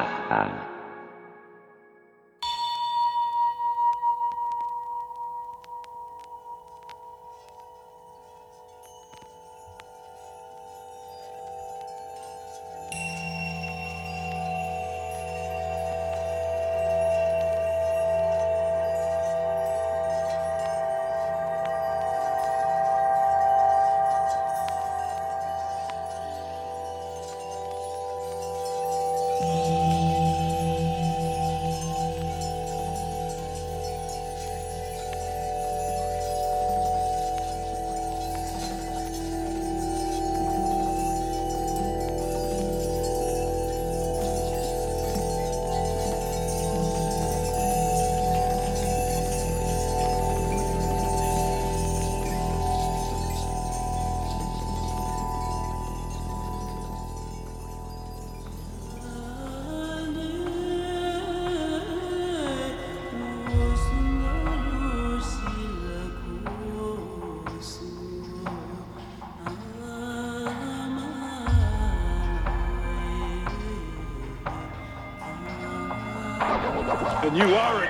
啊啊。And you are a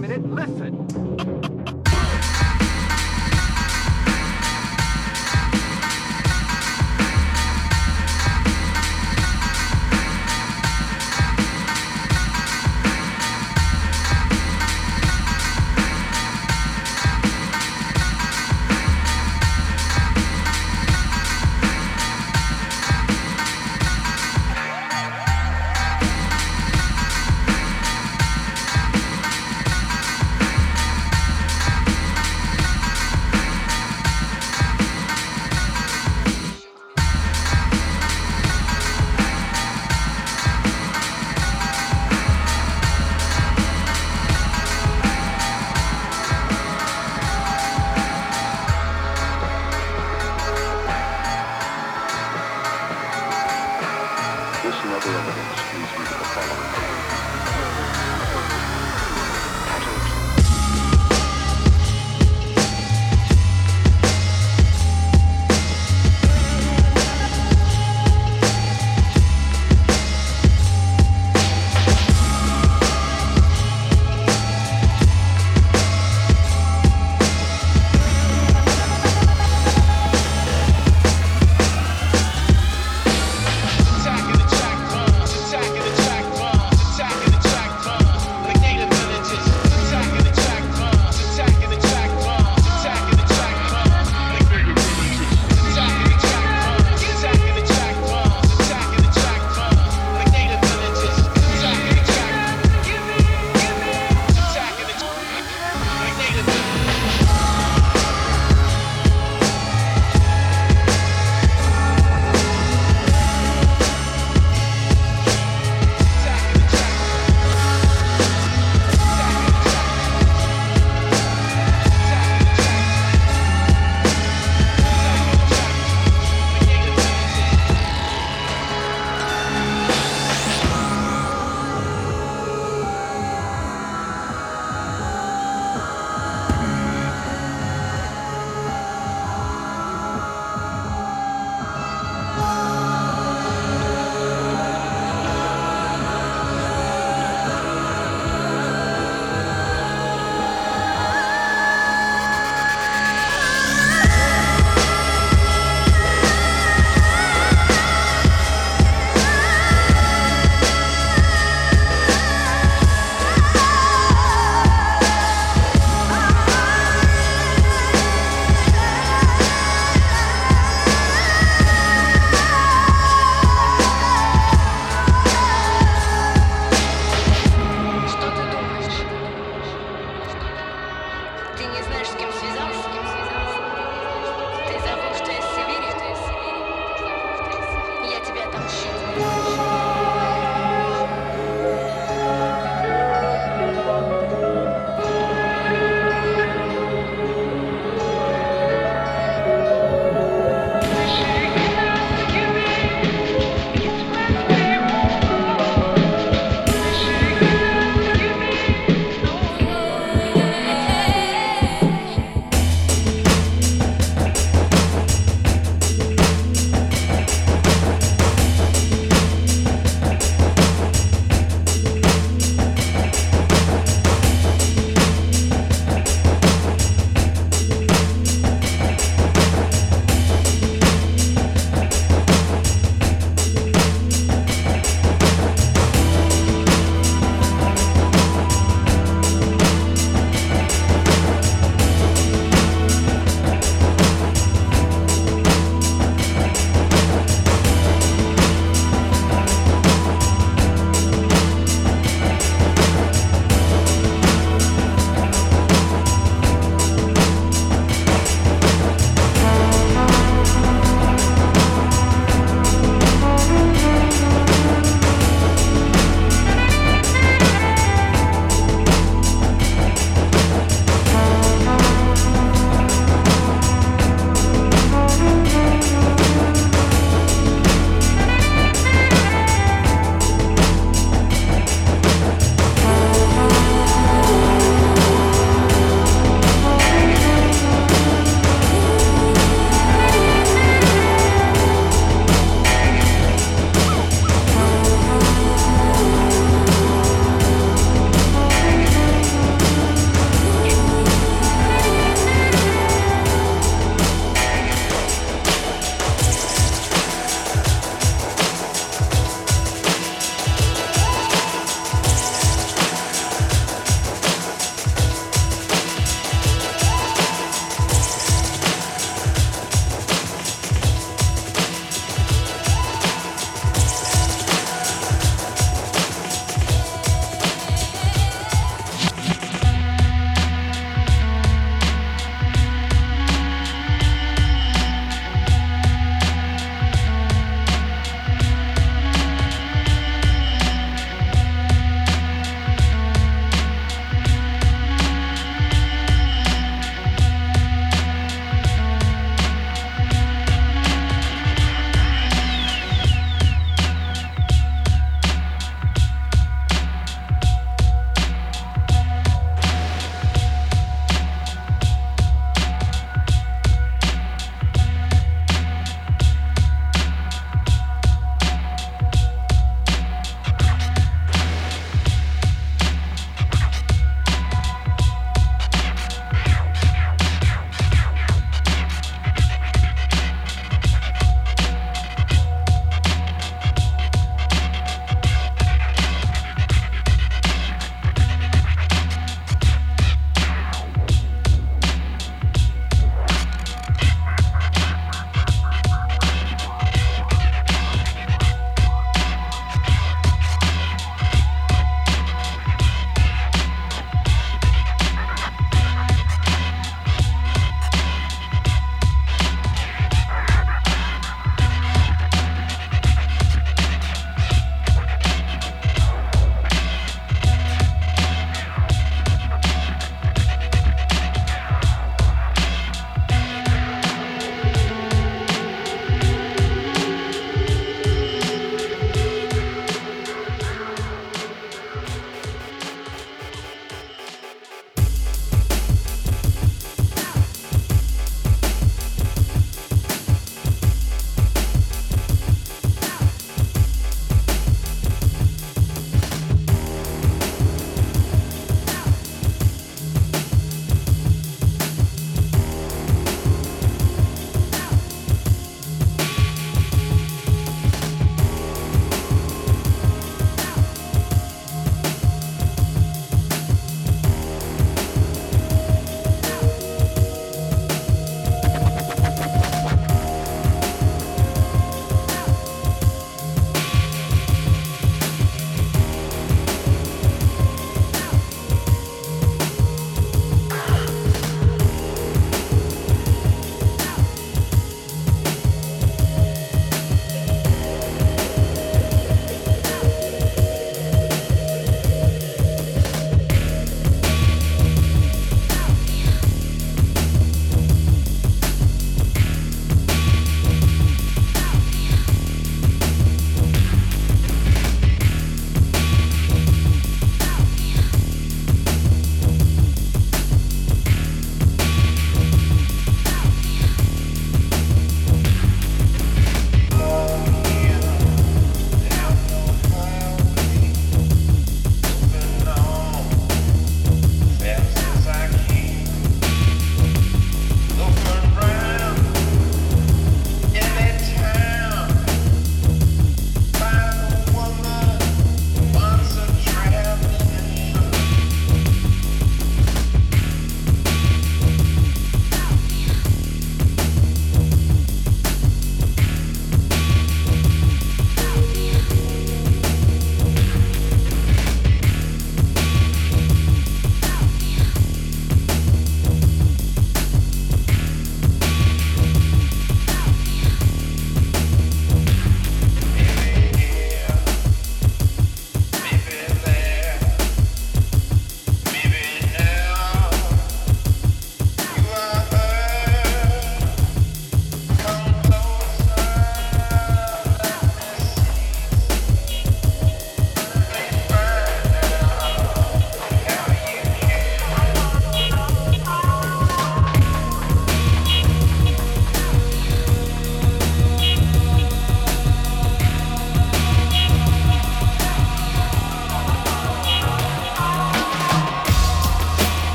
minute, listen.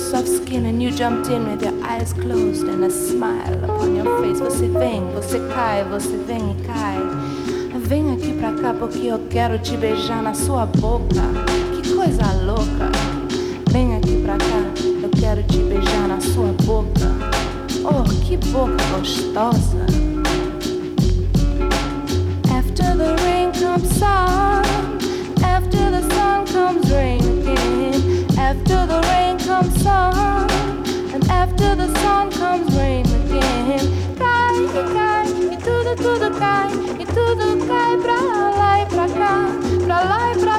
soft skin and you jumped in with your eyes closed and a smile upon your face. Você vem, você cai, você vem e cai. Vem aqui pra cá porque eu quero te beijar na sua boca. Que coisa louca. Vem aqui pra cá, eu quero te beijar na sua boca. Oh, que boca gostosa. After the rain comes on. and after the sun comes rain again. Pra lá e pra cá, pra lá e pra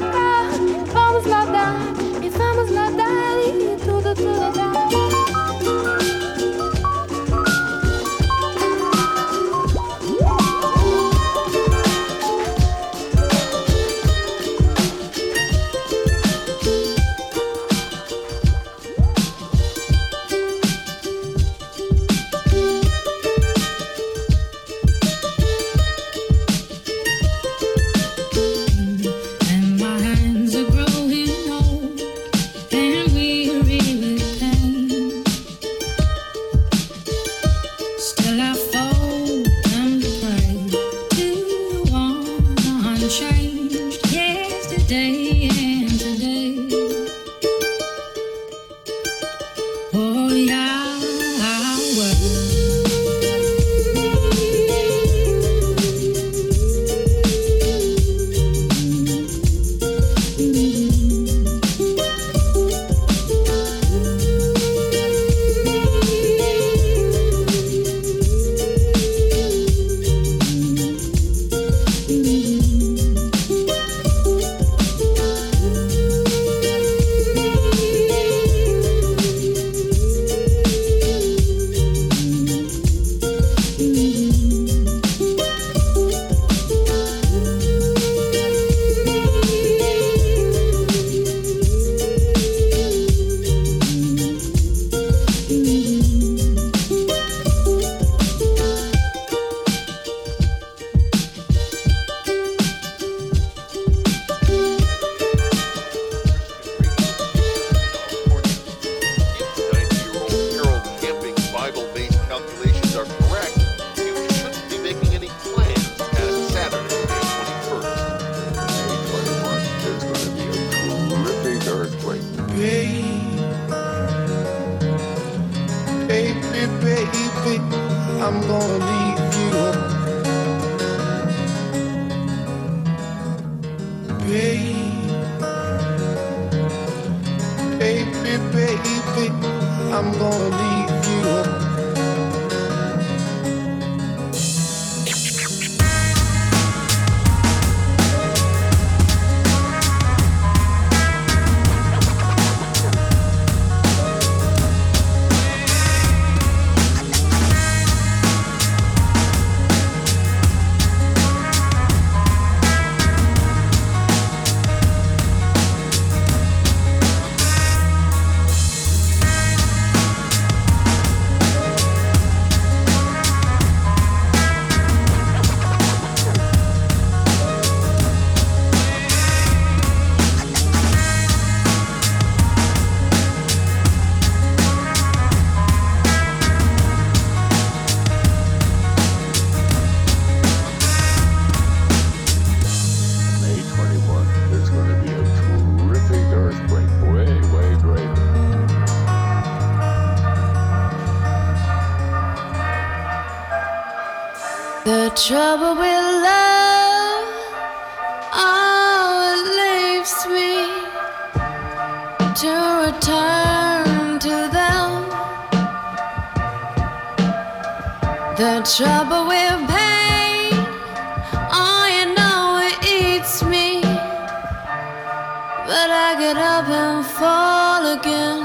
But I get up and fall again.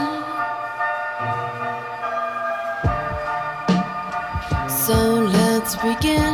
So let's begin.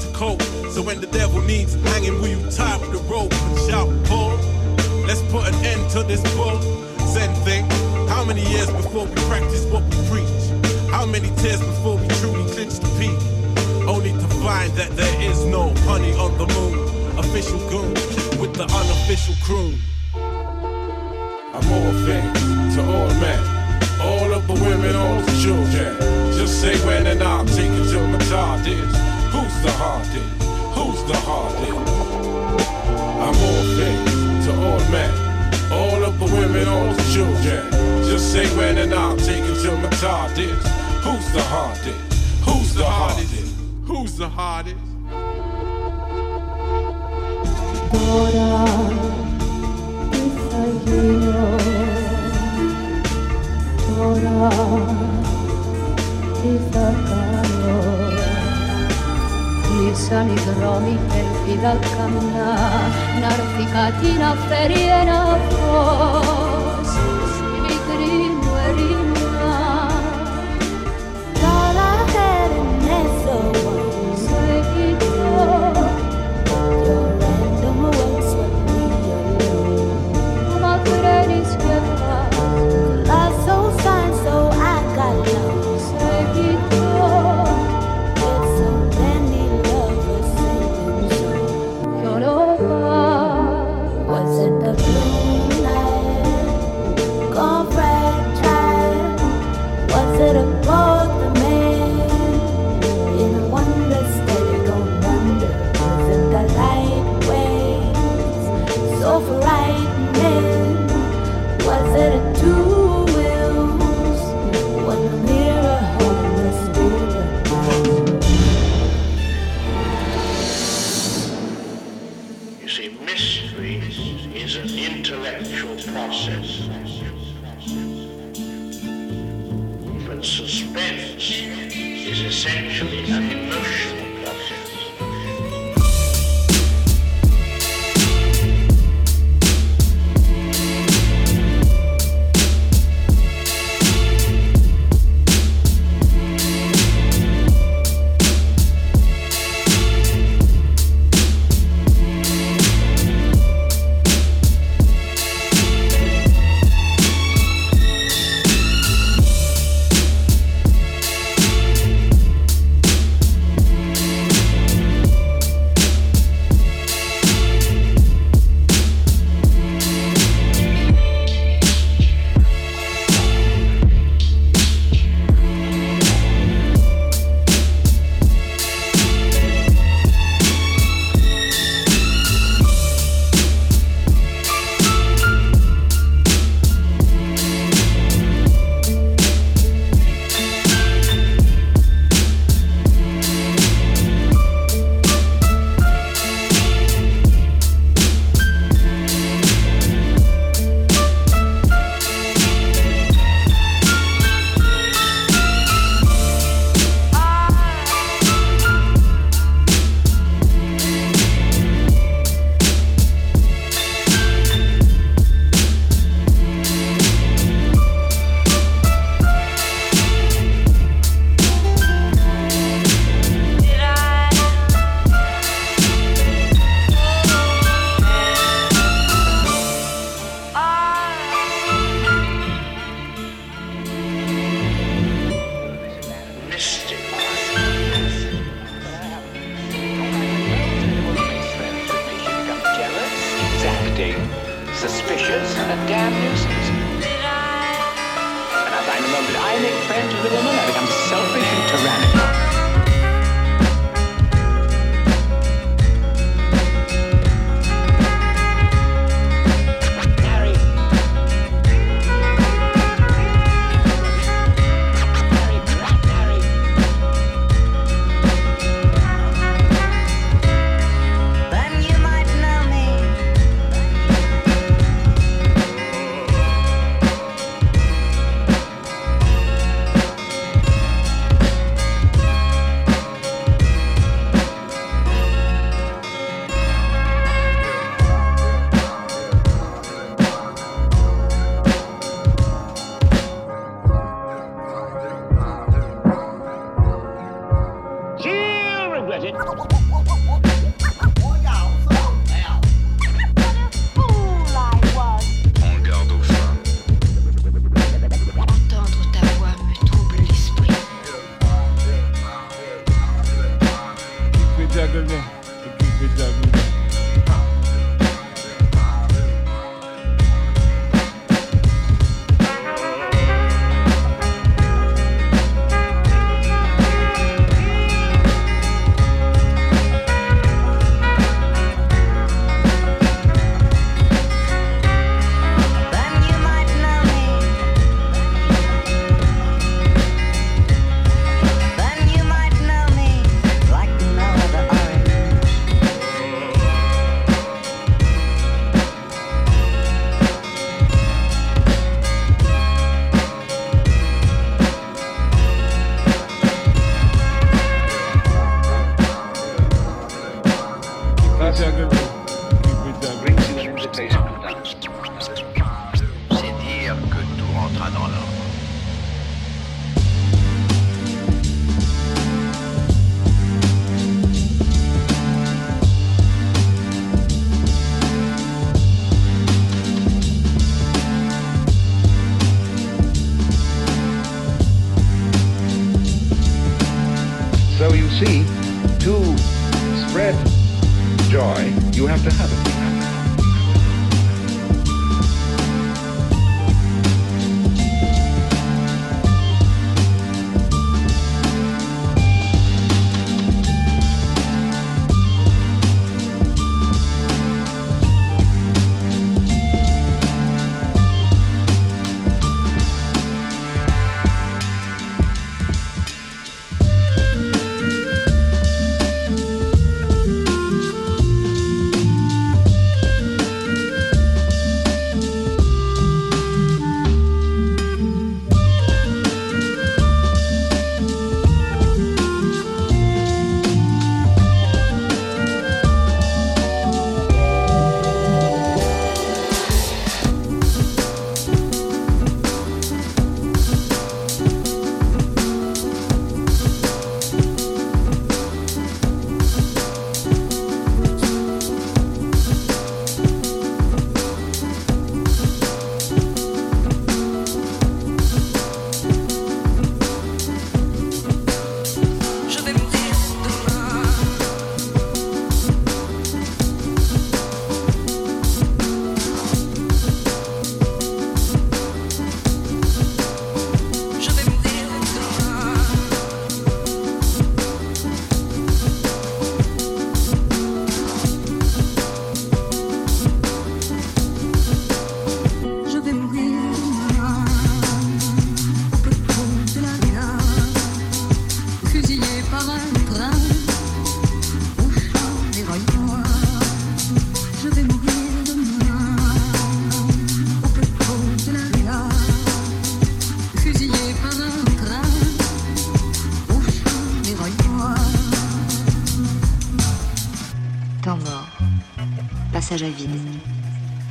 To cope. So when the devil needs hanging, will you tie up the rope and shout, pull? Let's put an end to this bull. Zen thing. How many years before we practice what we preach? How many tears before we truly clinch the peak? Only to find that there is no honey on the moon. Official goon with the unofficial crew. I'm all things to all men. All of the women, all the children. Just say when and I'll take it till my is. Who's the hardest? Who's the hardest? I'm all things to all men. All of the women, all the children. Just say when and I'll take it till my time. Who's the hardest? Who's the hardest? Who's the hardest? σαν οι δρόμοι ελπίδα καμνά να έρθει κάτι να φέρει ένα φως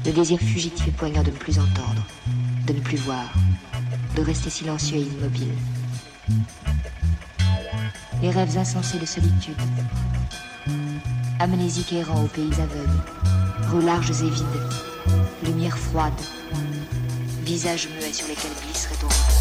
désir fugitif et poignant de ne plus entendre, de ne plus voir, de rester silencieux et immobile. Les rêves insensés de solitude, amnésique errant aux pays aveugles, rues larges et vides, lumière froide, visages muets sur lesquels glisserait ton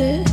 you.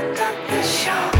end the show.